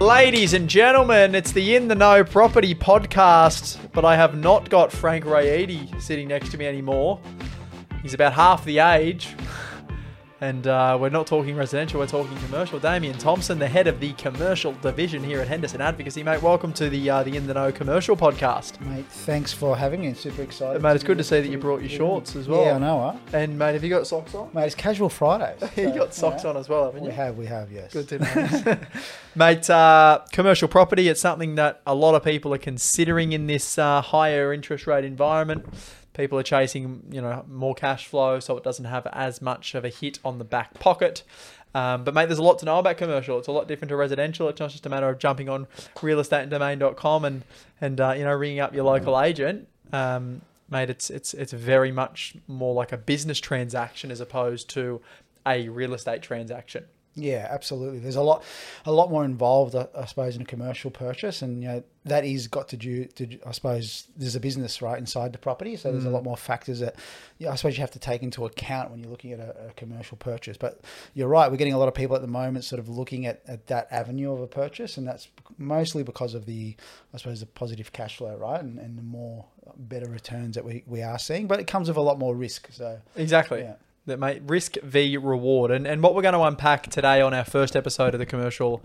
Ladies and gentlemen, it's the In the Know Property Podcast, but I have not got Frank Rayedi sitting next to me anymore. He's about half the age, and uh, we're not talking residential, we're talking commercial. Damien Thompson, the head of the commercial division here at Henderson Advocacy, mate. Welcome to the uh, the In the Know Commercial Podcast. Mate, thanks for having me. Super excited. Mate, it's good to see that you brought your shorts as well. Yeah, I know, huh? And mate, have you got socks on? Mate, it's casual Fridays. you got socks yeah. on as well, haven't you? We have, we have, yes. Good to know. Mate, uh, commercial property, it's something that a lot of people are considering in this uh, higher interest rate environment. People are chasing, you know, more cash flow, so it doesn't have as much of a hit on the back pocket. Um, but mate, there's a lot to know about commercial. It's a lot different to residential. It's not just a matter of jumping on realestateanddomain.com and and uh, you know ringing up your local agent. Um, mate, it's it's it's very much more like a business transaction as opposed to a real estate transaction. Yeah, absolutely. There's a lot, a lot more involved, I, I suppose, in a commercial purchase, and you know that is got to do. To, I suppose there's a business right inside the property, so there's a lot mm. more factors that, yeah, I suppose you have to take into account when you're looking at a, a commercial purchase. But you're right, we're getting a lot of people at the moment sort of looking at, at that avenue of a purchase, and that's mostly because of the, I suppose, the positive cash flow, right, and, and the more better returns that we, we are seeing. But it comes with a lot more risk. So Exactly. Yeah. That mate, risk v reward, and and what we're going to unpack today on our first episode of the commercial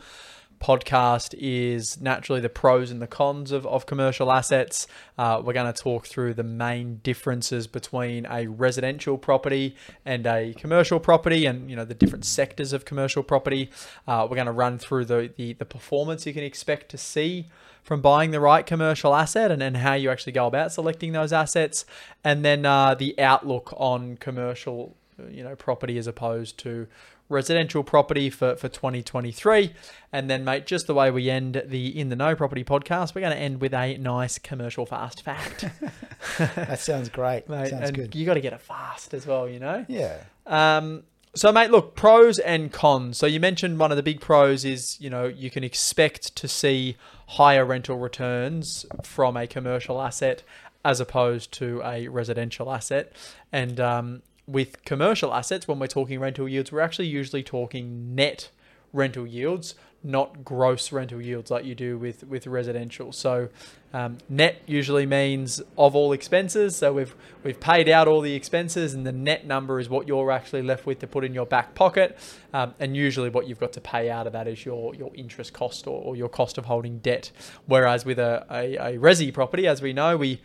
podcast is naturally the pros and the cons of, of commercial assets. Uh, we're going to talk through the main differences between a residential property and a commercial property, and you know the different sectors of commercial property. Uh, we're going to run through the, the the performance you can expect to see from buying the right commercial asset and, and how you actually go about selecting those assets and then uh, the outlook on commercial you know property as opposed to residential property for, for 2023 and then mate just the way we end the in the know property podcast we're going to end with a nice commercial fast fact that sounds great. mate sounds and good. you got to get it fast as well you know Yeah. um, so, mate, look, pros and cons. So, you mentioned one of the big pros is, you know, you can expect to see higher rental returns from a commercial asset as opposed to a residential asset. And um, with commercial assets, when we're talking rental yields, we're actually usually talking net rental yields, not gross rental yields like you do with with residential. So um, net usually means of all expenses. So we've we've paid out all the expenses, and the net number is what you're actually left with to put in your back pocket. Um, and usually, what you've got to pay out of that is your your interest cost or, or your cost of holding debt. Whereas with a, a, a resi property, as we know, we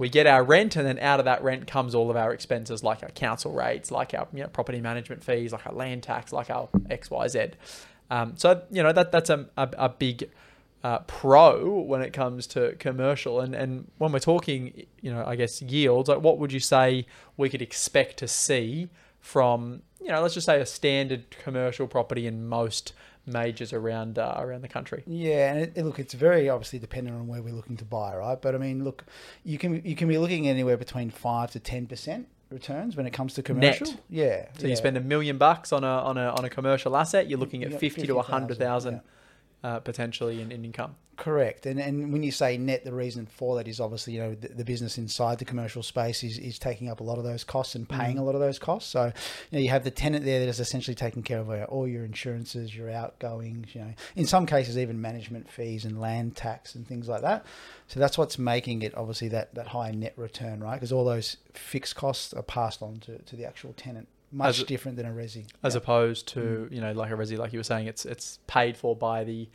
we get our rent, and then out of that rent comes all of our expenses, like our council rates, like our you know, property management fees, like our land tax, like our X Y Z. Um, so you know that that's a, a, a big uh, pro when it comes to commercial, and and when we're talking, you know, I guess yields, like what would you say we could expect to see from you know, let's just say a standard commercial property in most majors around uh, around the country. Yeah, and it, it- look, it's very obviously dependent on where we're looking to buy, right? But I mean, look, you can you can be looking anywhere between five to ten percent returns when it comes to commercial. Net. Yeah. So yeah. you spend a million bucks on a on a on a commercial asset, you're looking at got fifty to a 50,000, hundred thousand yeah. Uh, potentially in, in income. Correct, and and when you say net, the reason for that is obviously you know the, the business inside the commercial space is, is taking up a lot of those costs and paying Mm. a lot of those costs. So you know you have the tenant there that is essentially taking care of all your insurances, your outgoings. You know, in some cases even management fees and land tax and things like that. So that's what's making it obviously that that high net return, right? Because all those fixed costs are passed on to, to the actual tenant. Much As different than a resi. as Yeah. opposed to Mm. you know like a resi like you were saying it's it's paid for by the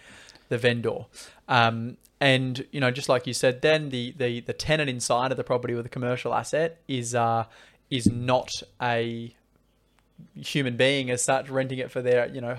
the vendor um, and you know just like you said then the the the tenant inside of the property with a commercial asset is uh is not a human being as such renting it for their you know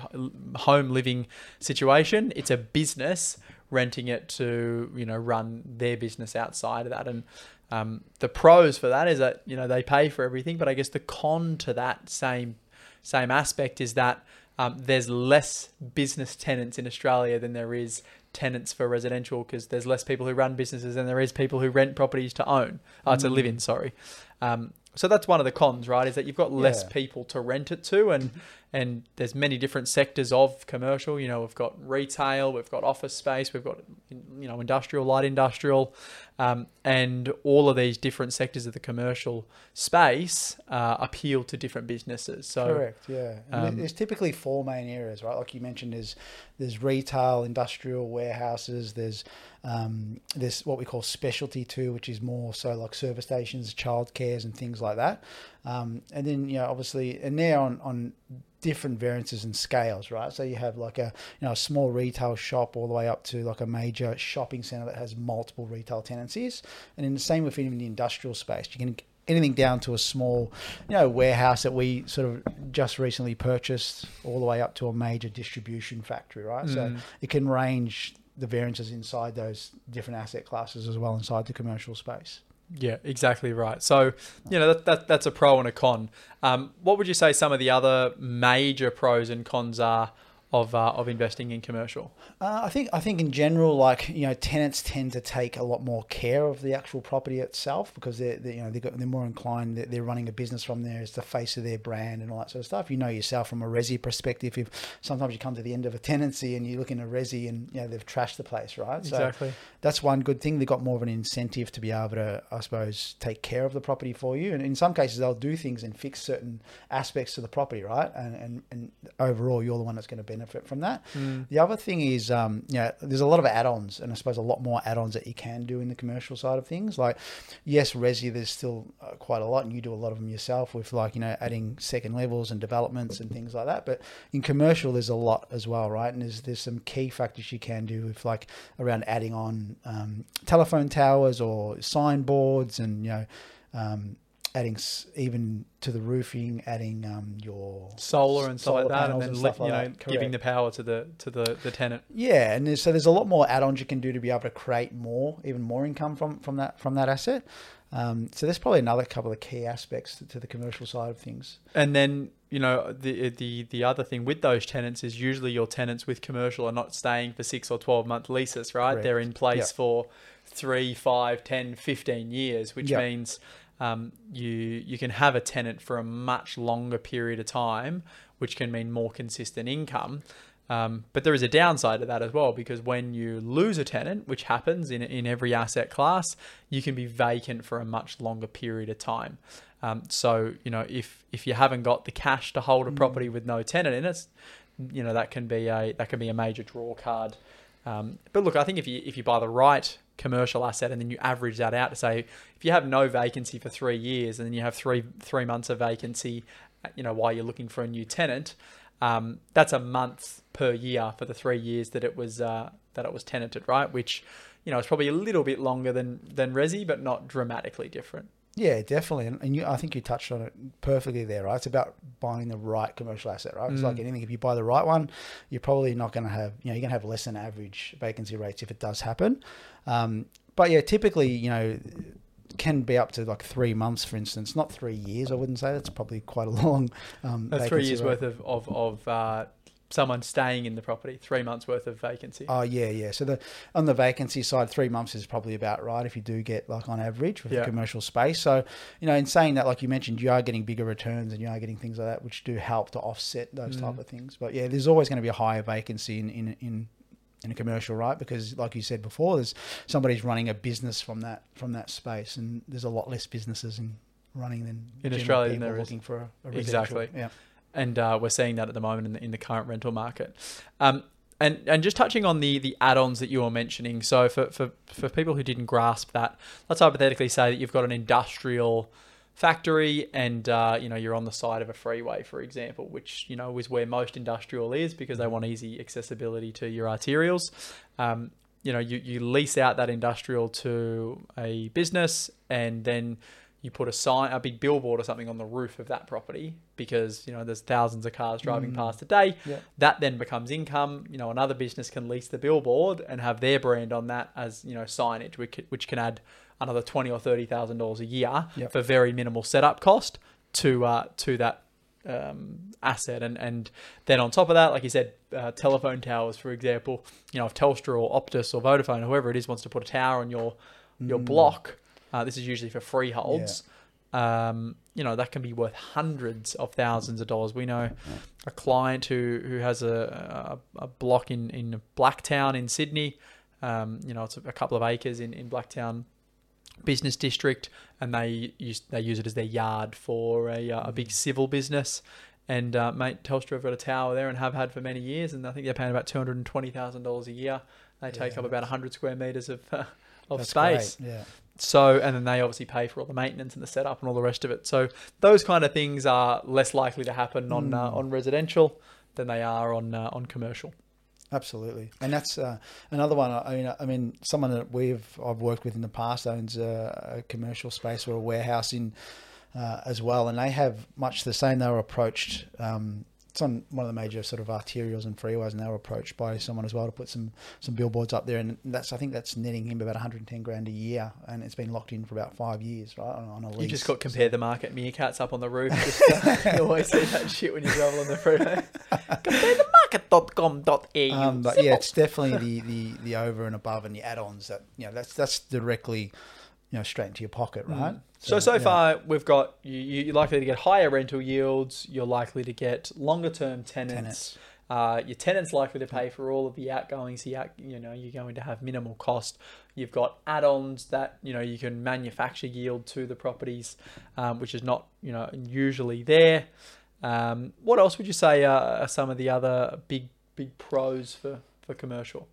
home living situation it's a business renting it to you know run their business outside of that and um, the pros for that is that you know they pay for everything but i guess the con to that same same aspect is that um, there's less business tenants in Australia than there is tenants for residential because there's less people who run businesses than there is people who rent properties to own, uh, to live in. Sorry. Um, so that's one of the cons, right? Is that you've got less Yeah. people to rent it to, and and there's many different sectors of commercial. You know, we've got retail, we've got office space, we've got you know industrial, light industrial, um, and all of these different sectors of the commercial space uh, appeal to different businesses. So Correct. Yeah. Um, there's typically four main areas, right? Like you mentioned, there's there's retail, industrial, warehouses. There's um, there's what we call specialty too, which is more so like service stations, child cares, and things like that. Um, and then you know, obviously, and they're on on different variances and scales, right? So you have like a you know a small retail shop all the way up to like a major shopping center that has multiple retail tenancies, and then the same with even the industrial space. You can anything down to a small, you know, warehouse that we sort of just recently purchased, all the way up to a major distribution factory, right? So Mm. it can range the variances inside those different asset classes as well inside the commercial space. Yeah, exactly right. So, you know, that, that that's a pro and a con. Um, what would you say some of the other major pros and cons are of uh, of investing in commercial? Uh, I think I think in general, like you know, tenants tend to take a lot more care of the actual property itself because they're, they're you know got, they're more inclined. They're, they're running a business from there. It's the face of their brand and all that sort of stuff. You know yourself from a resi perspective. If sometimes you come to the end of a tenancy and you look in a resi and you know they've trashed the place, right? So Exactly. that's one good thing. They've got more of an incentive to be able to, I suppose, take care of the property for you. And in some cases, they'll do things and fix certain aspects to the property, right? And and, and overall, you're the one that's going to benefit from that. Mm. The other thing is, um, you know, there's a lot of add-ons, and I suppose a lot more add-ons that you can do in the commercial side of things. Like, yes, resi, there's still uh, quite a lot, and you do a lot of them yourself with like you know adding second levels and developments and things like that. But in commercial, there's a lot as well, right? And there's there's some key factors you can do with like around adding on um, telephone towers or signboards, and you know. Um, adding even to the roofing, adding um, your Solar and stuff like that, and then and li- stuff like you know that. giving the power to the to the, the tenant. Yeah, and there's, so there's a lot more add-ons you can do to be able to create more, even more income from from that from that asset. Um, so there's probably another couple of key aspects to, to the commercial side of things. And then you know the the the other thing with those tenants is usually your tenants with commercial are not staying for six or twelve month leases, right? Correct. They're in place Yep. for three, five, 10, 15 years, which Yep. means um, you you can have a tenant for a much longer period of time, which can mean more consistent income. Um, but there is a downside to that as well because when you lose a tenant, which happens in, in every asset class, you can be vacant for a much longer period of time. Um, so you know if if you haven't got the cash to hold a Mm. property with no tenant in it, you know that can be a that can be a major draw card. Um, but look, I think if you if you buy the right commercial asset and then you average that out to say if you have no vacancy for three years and then you have three three months of vacancy, you know while you're looking for a new tenant, um, that's a month per year for the three years that it was uh, that it was tenanted, right? Which you know is probably a little bit longer than than resi, but not dramatically different. Yeah, definitely, and, and you, I think you touched on it perfectly there, right? It's about buying the right commercial asset, right? It's Mm. like anything. If you buy the right one, you're probably not going to have, you know, you're going to have less than average vacancy rates if it does happen. Um, but yeah, typically, you know, can be up to like three months, for instance, not three years. I wouldn't say that's probably quite a long. Um, three years rate. worth of of, of uh, someone staying in the property, three months worth of vacancy. Oh yeah, yeah. So the on the vacancy side, three months is probably about right if you do get like on average with Yeah. commercial space. So you know, in saying that, like you mentioned, you are getting bigger returns and you are getting things like that, which do help to offset those type Mm. of things. But yeah, there's always going to be a higher vacancy in in in in a commercial, right? Because like you said before, there's somebody's running a business from that from that space, and there's a lot less businesses in running than In Australia than people looking for a, a. Exactly. Yeah. And uh, we're seeing that at the moment in the, in the current rental market. Um, and and just touching on the the add-ons that you were mentioning. So for for for people who didn't grasp that, let's hypothetically say that you've got an industrial factory and uh, you know you're on the side of a freeway, for example, which you know is where most industrial is because they want easy accessibility to your arterials. Um, you know, you, you lease out that industrial to a business and then you put a sign, a big billboard or something on the roof of that property because, you know, there's thousands of cars driving Mm. past a day. Yeah. That then becomes income. You know, another business can lease the billboard and have their brand on that as, you know, signage, which, which can add another twenty or thirty thousand dollars a year Yep. for very minimal setup cost to uh, to that um, asset. And, and then on top of that, like you said, uh, telephone towers, for example, you know, if Telstra or Optus or Vodafone, whoever it is, wants to put a tower on your your Mm. block, uh, this is usually for freeholds. um, you know that can be worth hundreds of thousands of dollars. We know a client who who has a a, a block in in Blacktown in Sydney. Um, you know, it's a couple of acres in in Blacktown business district, and they use they use it as their yard for a uh, a big civil business. And uh, mate, Telstra have got a tower there and have had for many years, and I think they're paying about two hundred and twenty thousand dollars a year. They take Yeah, up about hundred square meters of uh, of space. great, Yeah. So, and then they obviously pay for all the maintenance and the setup and all the rest of it. So, those kind of things are less likely to happen on uh, Mm. on residential than they are on uh, on commercial. Absolutely, and that's uh, another one. I mean, I mean, someone that we've I've worked with in the past owns a, a commercial space or a warehouse in uh, as well, and they have much the same. They were approached. Um, it's on one of the major sort of arterials and freeways, and they were approached by someone as well to put some some billboards up there, and that's I think that's netting him about 110 grand a year, and it's been locked in for about five years, right, on, on a lease. You just got compare the market meerkats up on the roof. Just, uh, you always see that shit when you travel on the freeway. compare the market.com.au. Um, but yeah, it's definitely the, the, the over and above and the add-ons that you know that's that's directly you know straight into your pocket, right? Mm. So so yeah. far we've got you, you- you're likely to get higher rental yields. You're likely to get longer term tenants. Tenants. Uh, your tenant's likely to pay for all of the outgoings. The out, you know you're going to have minimal cost. You've got add-ons that you know you can manufacture yield to the properties, um, which is not you know usually there. Um, what else would you say are, are some of the other big big pros for for commercial?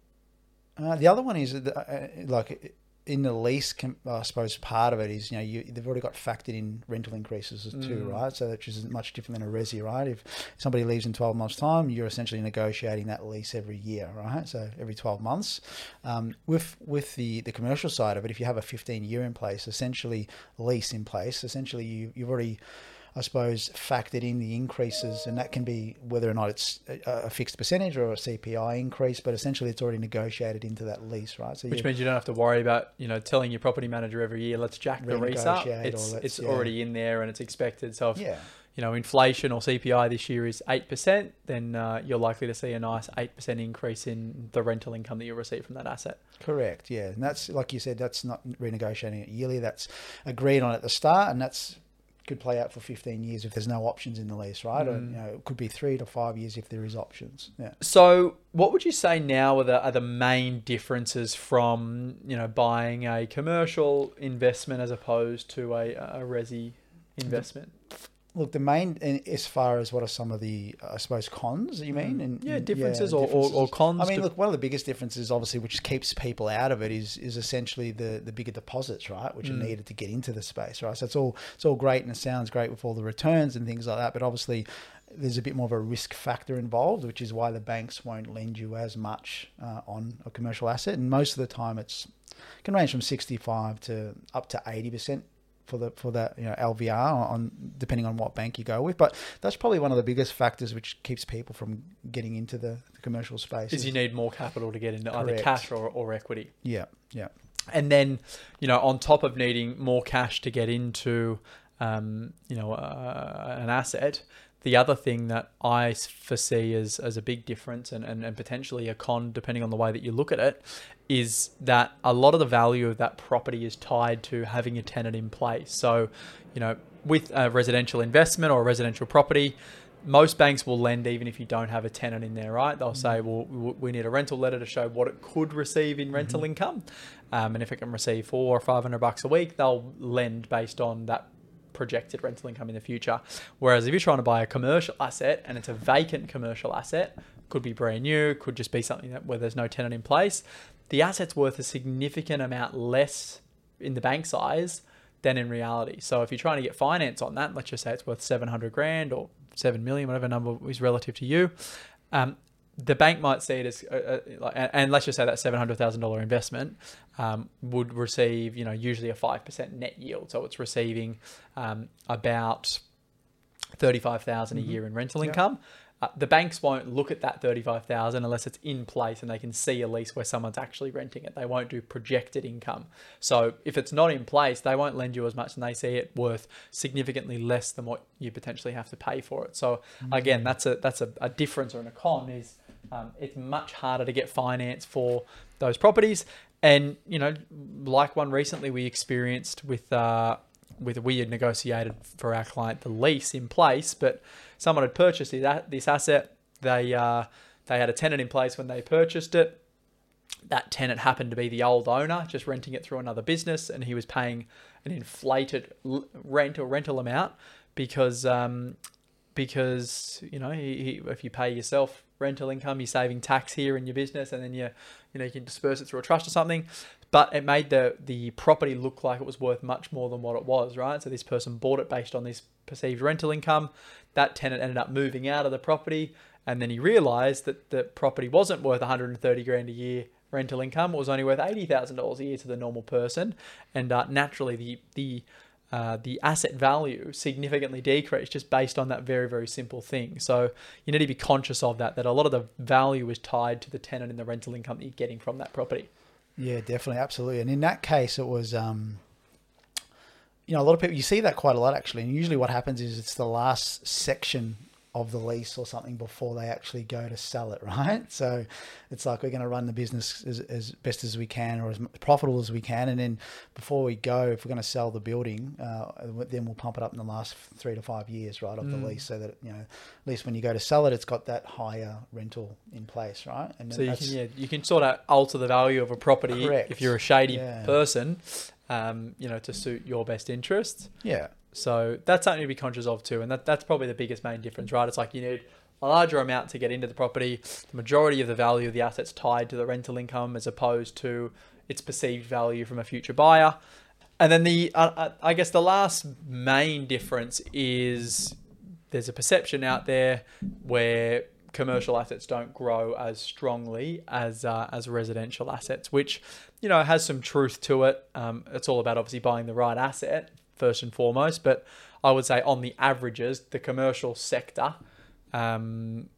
Uh, the other one is uh, like in the lease, com- I suppose part of it is you know you, they've already got factored in rental increases too, Mm. right? So which is much different than a resi, right? If somebody leaves in twelve months' time, you're essentially negotiating that lease every year, right? So every twelve months. Um, with with the the commercial side of it, if you have a fifteen year in place, essentially lease in place, essentially you you've already I suppose, factored in the increases, and that can be whether or not it's a, a fixed percentage or a CPI increase, but essentially it's already negotiated into that lease, right? So Which means you don't have to worry about you know telling your property manager every year, let's jack the lease up. It's it's yeah. already in there and it's expected. So if yeah, you know inflation or CPI this year is eight percent, then uh, you're likely to see a nice eight percent increase in the rental income that you receive from that asset. correct. Yeah, and that's like you said, that's not renegotiating it yearly. That's agreed on at the start, and that's could play out for 15 years if there's no options in the lease, right? Or Mm. you know, it could be three to five years if there is options. Yeah. So, what would you say now are the are the main differences from you know buying a commercial investment as opposed to a a resi investment? Look, the main, and as far as what are some of the, I suppose, cons you mean? And Mm. yeah, and- differences or, or, or cons. I mean, look, one of the biggest differences, obviously, which keeps people out of it, is is essentially the the bigger deposits, right, which Mm. are needed to get into the space, right? So it's all it's all great and it sounds great with all the returns and things like that, but obviously. There's a bit more of a risk factor involved, which is why the banks won't lend you as much uh, on a commercial asset. And most of the time, it's it can range from 65 to up to 80 percent for the for that you know LVR on depending on what bank you go with. But that's probably one of the biggest factors which keeps people from getting into the, the commercial space. is you need more capital to get into either cash or, or equity. yeah, yeah, and then you know on top of needing more cash to get into um, you know uh, an asset the other thing that I foresee as, as a big difference and, and, and potentially a con depending on the way that you look at it is that a lot of the value of that property is tied to having a tenant in place so you know with a residential investment or a residential property most banks will lend even if you don't have a tenant in there, right? They'll say, well, we need a rental letter to show what it could receive in rental income. Um, and if it can receive four or 500 bucks a week, they'll lend based on that projected rental income in the future. Whereas if you're trying to buy a commercial asset and it's a vacant commercial asset, could be brand new, could just be something that where there's no tenant in place, the asset's worth a significant amount less in the bank size than in reality. So if you're trying to get finance on that, let's just say it's worth 700 grand or 7 million, whatever number is relative to you, um, the bank might see it as, uh, uh, and, let's just say that seven hundred thousand dollar investment um, would receive, you know, usually a five percent net yield. So it's receiving um, about thirty five thousand a year in rental Yeah. income. Uh, the banks won't look at that thirty five thousand unless it's in place and they can see a lease where someone's actually renting it. They won't do projected income. So if it's not in place, they won't lend you as much, and they see it worth significantly less than what you potentially have to pay for it. So again, that's a that's a, a difference or an con is um, it's much harder to get finance for those properties. And you know, like one recently we experienced with uh, with we had negotiated for our client the lease in place, but someone had purchased this asset. They uh, they had a tenant in place when they purchased it. That tenant happened to be the old owner, just renting it through another business, and he was paying an inflated rent or rental amount because um, because you know he, he, if you pay yourself rental income, you're saving tax here in your business, and then you you know you can disperse it through a trust or something. But it made the the property look like it was worth much more than what it was, right? So this person bought it based on this perceived rental income. That tenant ended up moving out of the property, and then he realised that the property wasn't worth 130 grand a year rental income. It was only worth eighty thousand dollars a year to the normal person, and uh, naturally the the uh, the asset value significantly decreased just based on that very very simple thing. So you need to be conscious of that. That a lot of the value is tied to the tenant and the rental income that you're getting from that property. Yeah, definitely, absolutely. And in that case, it was. Um, you know, a lot of people you see that quite a lot actually, and usually what happens is it's the last section of the lease or something before they actually go to sell it, right? So it's like we're going to run the business as, as best as we can or as profitable as we can. And then before we go, if we're going to sell the building, uh, then we'll pump it up in the last three to five years, right, of mm. the lease so that, you know, at least when you go to sell it, it's got that higher rental in place, right? And so you can, yeah, you can sort of alter the value of a property correct. if you're a shady yeah. person, um, you know, to suit your best interest. Yeah. So that's something to be conscious of too, and that, that's probably the biggest main difference, right? It's like you need a larger amount to get into the property. The majority of the value of the assets tied to the rental income, as opposed to its perceived value from a future buyer. And then the, uh, uh I guess the last main difference is there's a perception out there where commercial assets don't grow as strongly as uh, as residential assets, which you know has some truth to it. Um, it's all about obviously buying the right asset first and foremost. But I would say on the averages, the commercial sector, um,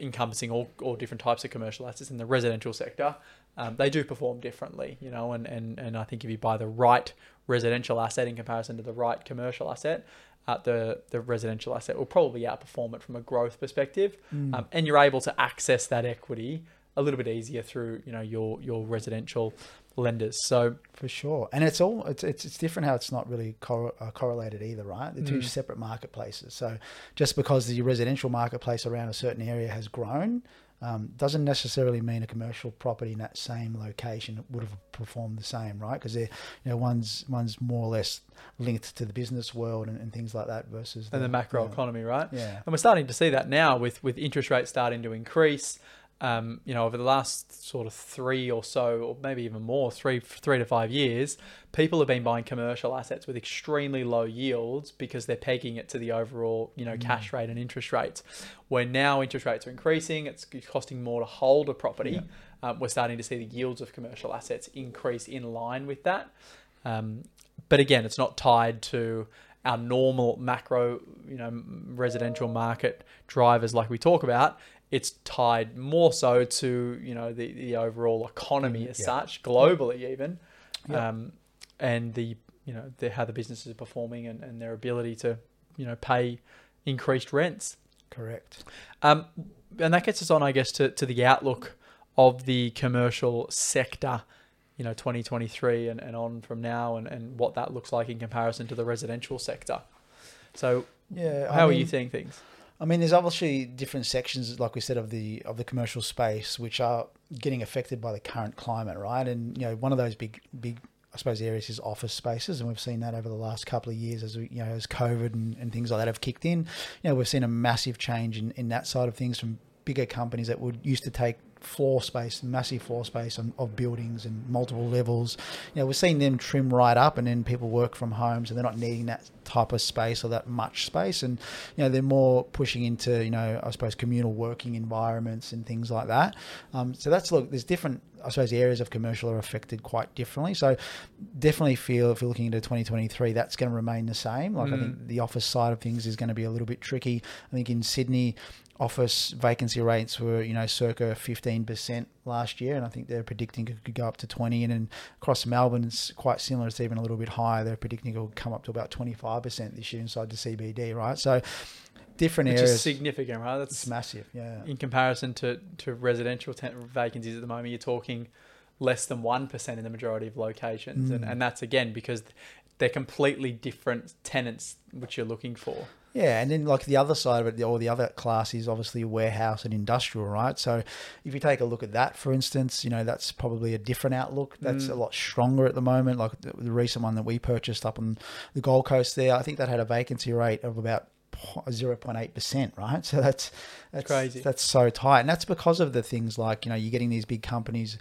encompassing all, all different types of commercial assets in the residential sector, um, they do perform differently, you know, and, and, and I think if you buy the right residential asset in comparison to the right commercial asset, uh, the the residential asset will probably outperform it from a growth perspective, mm. um, and you're able to access that equity a little bit easier through you know your your residential lenders. So for sure, and it's all it's it's, it's different how it's not really cor- uh, correlated either, right? They're two mm. separate marketplaces. So just because the residential marketplace around a certain area has grown. Um, doesn't necessarily mean a commercial property in that same location would have performed the same, right? Because they're, you know, one's one's more or less linked to the business world and, and things like that versus the, and the macro you know, economy, right? Yeah, and we're starting to see that now with with interest rates starting to increase um, you know, over the last sort of three or so, or maybe even more, three three to five years, people have been buying commercial assets with extremely low yields because they're pegging it to the overall, you know, mm. cash rate and interest rates. Where now interest rates are increasing, it's costing more to hold a property. Yeah. Um, we're starting to see the yields of commercial assets increase in line with that. Um, but again, it's not tied to our normal macro, you know, residential market drivers like we talk about it's tied more so to you know the, the overall economy as yeah. such globally even. Yeah. um, and the you know the, how the businesses are performing and, and their ability to you know pay increased rents. Correct. Um, and that gets us on i guess to, to the outlook of the commercial sector you know 2023 and, and on from now and, and what that looks like in comparison to the residential sector. So yeah how I mean, are you seeing things I mean, there's obviously different sections, like we said, of the of the commercial space, which are getting affected by the current climate, right? And you know, one of those big big I suppose areas is office spaces, and we've seen that over the last couple of years as we, you know as COVID and, and things like that have kicked in. You know, we've seen a massive change in, in that side of things from bigger companies that would used to take floor space, massive floor space on, of buildings and multiple levels. You know, we're seeing them trim right up, and then people work from homes, so they're not needing that type of space or that much space, and you know they're more pushing into you know I suppose communal working environments and things like that. Um, so that's look, there's different I suppose areas of commercial are affected quite differently. So definitely feel if you're looking into 2023, that's going to remain the same. Like mm. I think the office side of things is going to be a little bit tricky. I think in Sydney, office vacancy rates were, you know, circa 15% last year, and I think they're predicting it could go up to 20. And then across Melbourne, it's quite similar. It's even a little bit higher. They're predicting it will come up to about 25% this year inside the CBD, right? So different Which areas. is significant, right? That's it's massive, yeah. In comparison to, to residential vacancies at the moment, you're talking less than 1% in the majority of locations. Mm. And, and that's again because they're completely different tenants which you're looking for. Yeah, and then like the other side of it, or the other class is obviously warehouse and industrial, right? So if you take a look at that, for instance, you know that's probably a different outlook. That's Mm. a lot stronger at the moment. Like the, the recent one that we purchased up on the Gold Coast, there, I think that had a vacancy rate of about zero point eight percent, right? So that's that's crazy. That's so tight, and that's because of the things like you know you're getting these big companies,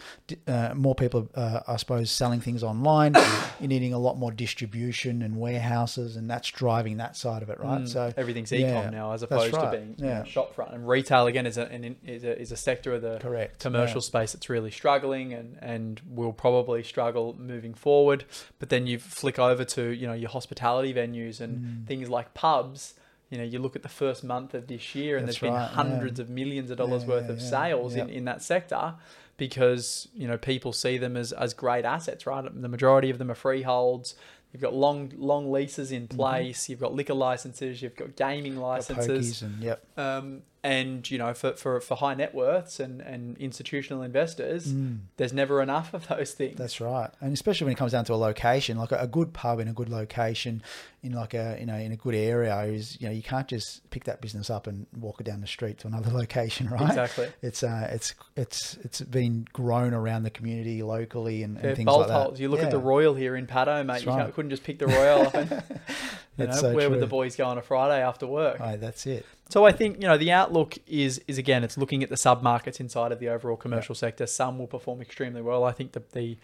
uh, more people, uh, I suppose, selling things online. you're needing a lot more distribution and warehouses, and that's driving that side of it, right? Mm, So everything's yeah, e-com now as opposed right, to being you know, shop front. And retail again is a, an, is a is a sector of the correct commercial space that's really struggling and, and will probably struggle moving forward. But then you flick over to, you know, your hospitality venues and Mm. things like pubs. You know, you look at the first month of this year and That's there's been right, yeah. hundreds of millions of dollars Yeah, worth yeah, of yeah, sales in, in that sector because, you know, people see them as, as great assets, right? The majority of them are freeholds. You've got long long leases in place. You've got liquor licenses. You've got gaming Mm-hmm. Got licenses and yep. um, and you know for, for, for high net worths and, and institutional investors Mm. there's never enough of those things That's right, and especially when it comes down to a location, like a, a good pub in a good location, in like a you know in a good area is you know you can't just pick that business up and walk it down the street to another location, right? exactly It's uh it's it's it's been grown around the community locally and, and things like that. You look at the Royal here in Paddo, mate. That's You can't, right. couldn't just pick the Royal up. And, you know, so where would the boys go on a Friday after work? Right, that's it. So I think you know the outlook is is again it's looking at the sub markets inside of the overall commercial sector. Some will perform extremely well. I think the the you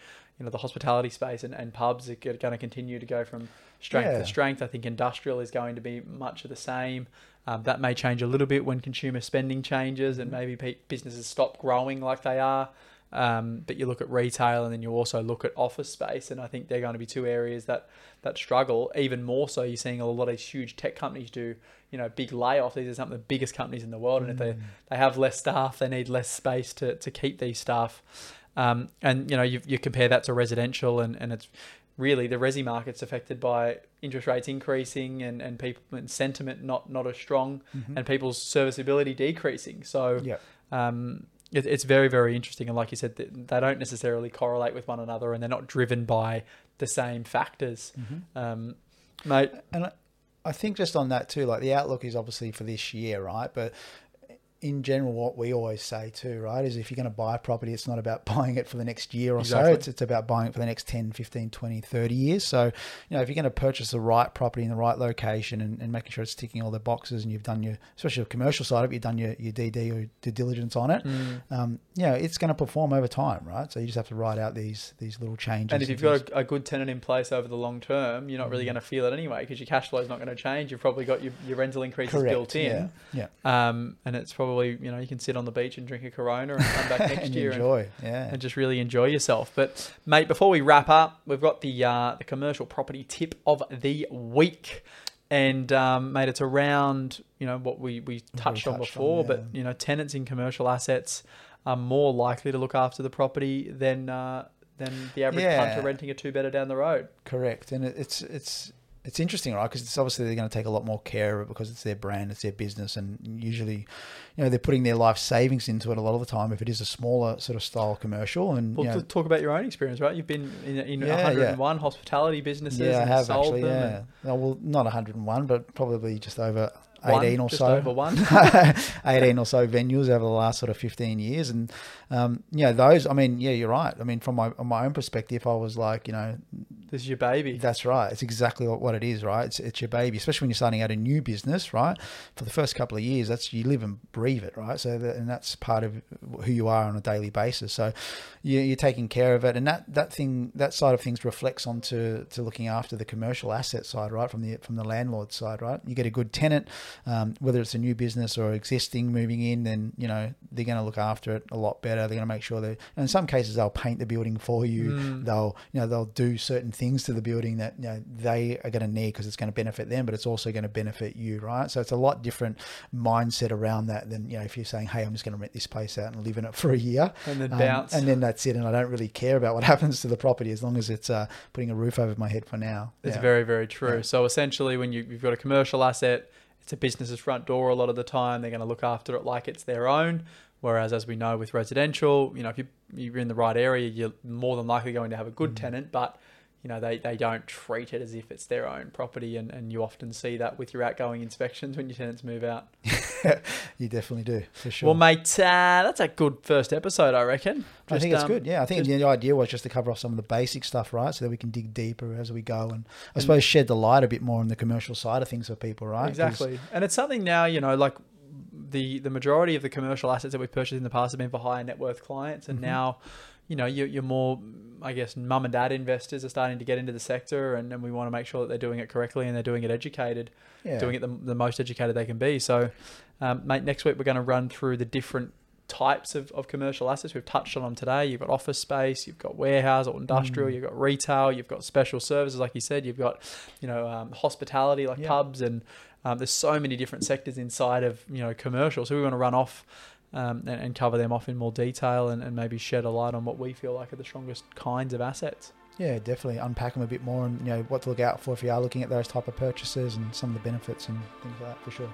know the hospitality space and, and pubs are going to continue to go from strength Yeah. to strength. I think industrial is going to be much of the same. Um, that may change a little bit when consumer spending changes and maybe pe- businesses stop growing like they are. Um, but you look at retail and then you also look at office space, and I think they're going to be two areas that that struggle even more so. You're seeing a lot of these huge tech companies do, you know, big layoffs. These are some of the biggest companies in the world, and if they they have less staff, they need less space to to keep these staff. Um, and you know, you you compare that to residential, and and it's really the resi market's affected by interest rates increasing and and people and sentiment not not as strong, Mhm. and people's serviceability decreasing. So yeah, um, it, it's very, very interesting. And like you said, they don't necessarily correlate with one another and they're not driven by the same factors. Mhm. Um, mate, and I, I think just on that too, like the outlook is obviously for this year, right? But in general, what we always say too, right, is if you're going to buy a property, it's not about buying it for the next year or Exactly. so. It's, it's about buying it for the next 10, 15, 20, 30 years. So, you know, if you're going to purchase the right property in the right location and, and making sure it's ticking all the boxes and you've done your, especially the commercial side of it, you've done your, your DD or due diligence on it, mm. um, you know, it's going to perform over time, right? So you just have to write out these, these little changes. and if you've got a, a good tenant in place over the long term, you're not really Mm. going to feel it anyway because your cash flow is not going to change. You've probably got your, your rental increases Correct, built in. Yeah, yeah. Um, and it's probably, you know, you can sit on the beach and drink a Corona and come back next and year and enjoy. yeah. and just really enjoy yourself. But mate, before we wrap up, we've got the uh, the commercial property tip of the week, and um, mate, it's around you know what we we touched on touched on, before, but yeah. you know tenants in commercial assets are more likely to look after the property than uh, than the average Yeah. punter renting a two better down the road. Correct, and it's it's it's interesting, right? Because it's obviously they're going to take a lot more care of it because it's their brand, it's their business, and usually, you know, they're putting their life savings into it a lot of the time. If it is a smaller sort of style commercial, and Well, you know, to talk about your own experience, right? You've been in, in Yeah, 101 hospitality businesses yeah, I and have sold actually, them. yeah. and Oh, well, not 101, but probably just over one, 18 or so. over one. 18 or so venues over the last sort of 15 years and um yeah those i mean yeah you're right i mean from my my own perspective i was like you know This is your baby. That's right. It's exactly what, it is, right? It's, it's your baby, especially when you're starting out a new business, right? For the first couple of years, that's you live and breathe it, right? So that, and that's part of who you are on a daily basis. So you, you're taking care of it, and that that thing, that side of things reflects onto to looking after the commercial asset side, right? From the from the landlord side, right? You get a good tenant, um, whether it's a new business or existing moving in, then you know they're going to look after it a lot better. They're going to make sure they, in some cases, they'll paint the building for you. Mm. They'll you know they'll do certain things to the building that you know they are going to need because it's going to benefit them, but it's also going to benefit you, right? So it's a lot different mindset around that than you know if you're saying, hey, I'm just going to rent this place out and live in it for a year. and then Um, bounce. and then that's it, and I don't really care about what happens to the property as long as it's uh, putting a roof over my head for now. It's Yeah. very, very true. Yeah. So essentially, when you, you've got a commercial asset, it's a business's front door a lot of the time. They're going to look after it like it's their own. Whereas, as we know with residential, you know, if you, you're in the right area, you're more than likely going to have a good Mm. tenant, but you know they, they don't treat it as if it's their own property and, and you often see that with your outgoing inspections when your tenants move out you definitely do for sure. well mate uh, that's a good first episode i reckon I think it's um, good. Yeah, I think just- the idea was just to cover off some of the basic stuff, right? So that we can dig deeper as we go, and I suppose shed the light a bit more on the commercial side of things for people, right Exactly. And it's something now, you know, like the the majority of the commercial assets that we've purchased in the past have been for higher net worth clients, and Mhm. now, you know, you're, you're more, I guess, mum and dad investors are starting to get into the sector, and, and we want to make sure that they're doing it correctly and they're doing it educated, yeah. doing it the, the most educated they can be. So, um, mate, next week we're going to run through the different types of, of commercial assets. We've touched on them today. You've got office space, you've got warehouse or industrial, Mm. you've got retail, you've got special services, like you said, you've got, you know, um, hospitality like Yeah. pubs and um, there's so many different sectors inside of you know commercial. So we want to run off um, and, and cover them off in more detail and, and maybe shed a light on what we feel like are the strongest kinds of assets. Yeah, definitely unpack them a bit more, and you know what to look out for if you are looking at those type of purchases and some of the benefits and things like that for sure.